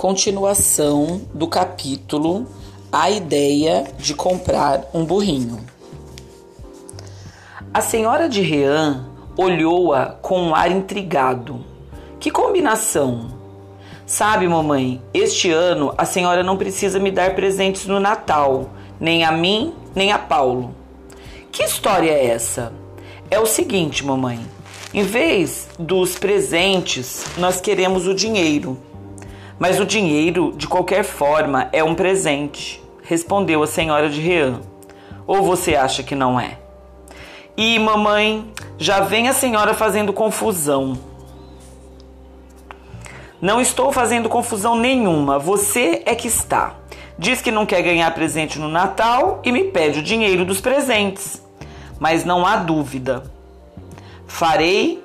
Continuação do capítulo A ideia de comprar um burrinho. A senhora de Rean olhou-a com um ar intrigado. Que combinação! Sabe, mamãe, este ano a senhora não precisa me dar presentes no Natal, nem a mim, nem a Paulo. Que história é essa? É o seguinte, mamãe. Em vez dos presentes, nós queremos o dinheiro. Mas o dinheiro, de qualquer forma, é um presente, respondeu a senhora de Rean. Ou você acha que não é? E mamãe, já vem a senhora fazendo confusão. Não estou fazendo confusão nenhuma, você é que está. Diz que não quer ganhar presente no Natal e me pede o dinheiro dos presentes. Mas não há dúvida. Farei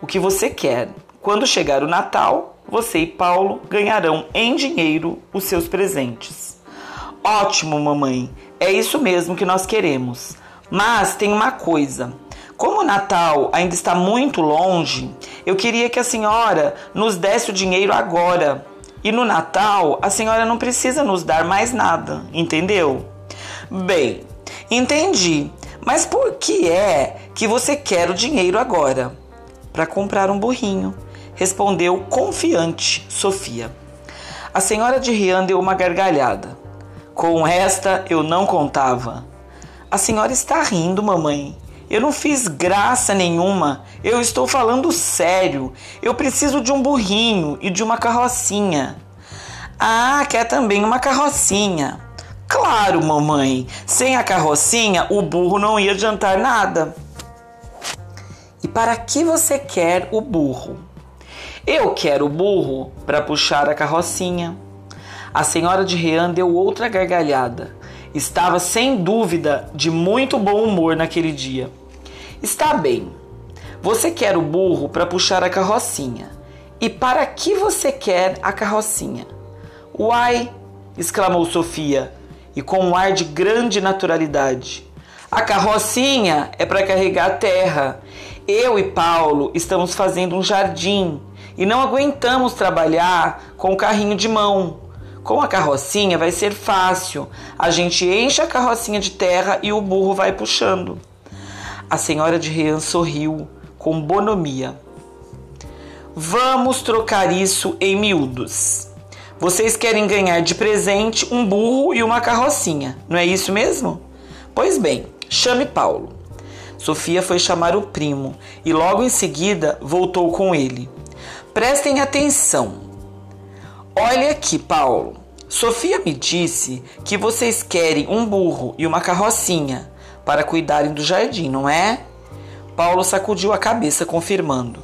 o que você quer. Quando chegar o Natal, você e Paulo ganharão em dinheiro os seus presentes. Ótimo, mamãe. É isso mesmo que nós queremos. Mas tem uma coisa. Como o Natal ainda está muito longe, eu queria que a senhora nos desse o dinheiro agora. E no Natal, a senhora não precisa nos dar mais nada, entendeu? Bem, entendi. Mas por que é que você quer o dinheiro agora? Para comprar um burrinho respondeu confiante Sofia. A senhora de Rian deu uma gargalhada. Com esta eu não contava. A senhora está rindo, mamãe. Eu não fiz graça nenhuma. Eu estou falando sério. Eu preciso de um burrinho e de uma carrocinha. Ah, quer também uma carrocinha. Claro, mamãe. Sem a carrocinha, o burro não ia adiantar nada. E para que você quer o burro? Eu quero o burro para puxar a carrocinha. A senhora de Rean deu outra gargalhada. Estava sem dúvida de muito bom humor naquele dia. Está bem. Você quer o burro para puxar a carrocinha. E para que você quer a carrocinha? Uai! exclamou Sofia, e com um ar de grande naturalidade. A carrocinha é para carregar a terra. Eu e Paulo estamos fazendo um jardim e não aguentamos trabalhar com o carrinho de mão. Com a carrocinha vai ser fácil. A gente enche a carrocinha de terra e o burro vai puxando. A senhora de Rian sorriu com bonomia. Vamos trocar isso em miúdos. Vocês querem ganhar de presente um burro e uma carrocinha, não é isso mesmo? Pois bem, chame Paulo. Sofia foi chamar o primo e logo em seguida voltou com ele. Prestem atenção. Olha aqui, Paulo. Sofia me disse que vocês querem um burro e uma carrocinha para cuidarem do jardim, não é? Paulo sacudiu a cabeça, confirmando.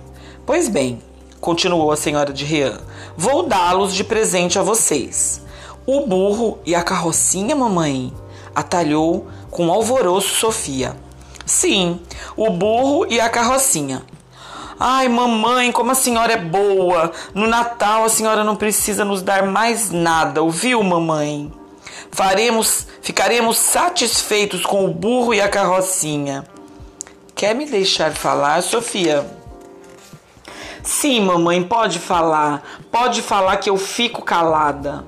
Pois bem, continuou a senhora de Rian, vou dá-los de presente a vocês. O burro e a carrocinha, mamãe? Atalhou com alvoroço Sofia. Sim, o burro e a carrocinha. Ai, mamãe, como a senhora é boa! No Natal a senhora não precisa nos dar mais nada, ouviu, mamãe? Faremos, ficaremos satisfeitos com o burro e a carrocinha. Quer me deixar falar, Sofia? Sim, mamãe, pode falar. Pode falar que eu fico calada.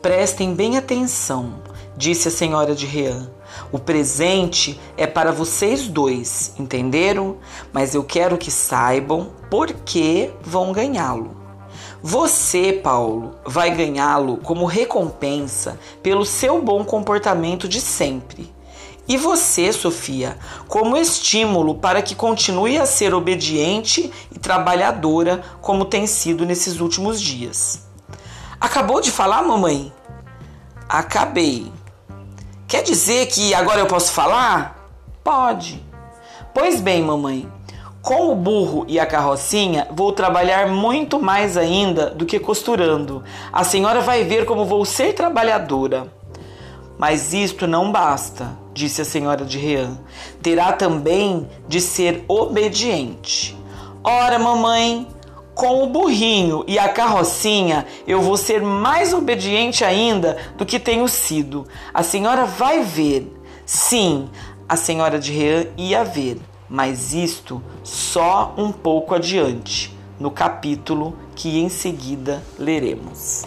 Prestem bem atenção, disse a senhora de Rean. O presente é para vocês dois, entenderam? Mas eu quero que saibam por que vão ganhá-lo. Você, Paulo, vai ganhá-lo como recompensa pelo seu bom comportamento de sempre. E você, Sofia, como estímulo para que continue a ser obediente e trabalhadora como tem sido nesses últimos dias. Acabou de falar, mamãe? Acabei. Quer dizer que agora eu posso falar? Pode. Pois bem, mamãe, com o burro e a carrocinha vou trabalhar muito mais ainda do que costurando. A senhora vai ver como vou ser trabalhadora. Mas isto não basta, disse a senhora de Rean. Terá também de ser obediente. Ora, mamãe, com o burrinho e a carrocinha, eu vou ser mais obediente ainda do que tenho sido. A senhora vai ver. Sim, a senhora de Rean ia ver, mas isto só um pouco adiante, no capítulo que em seguida leremos.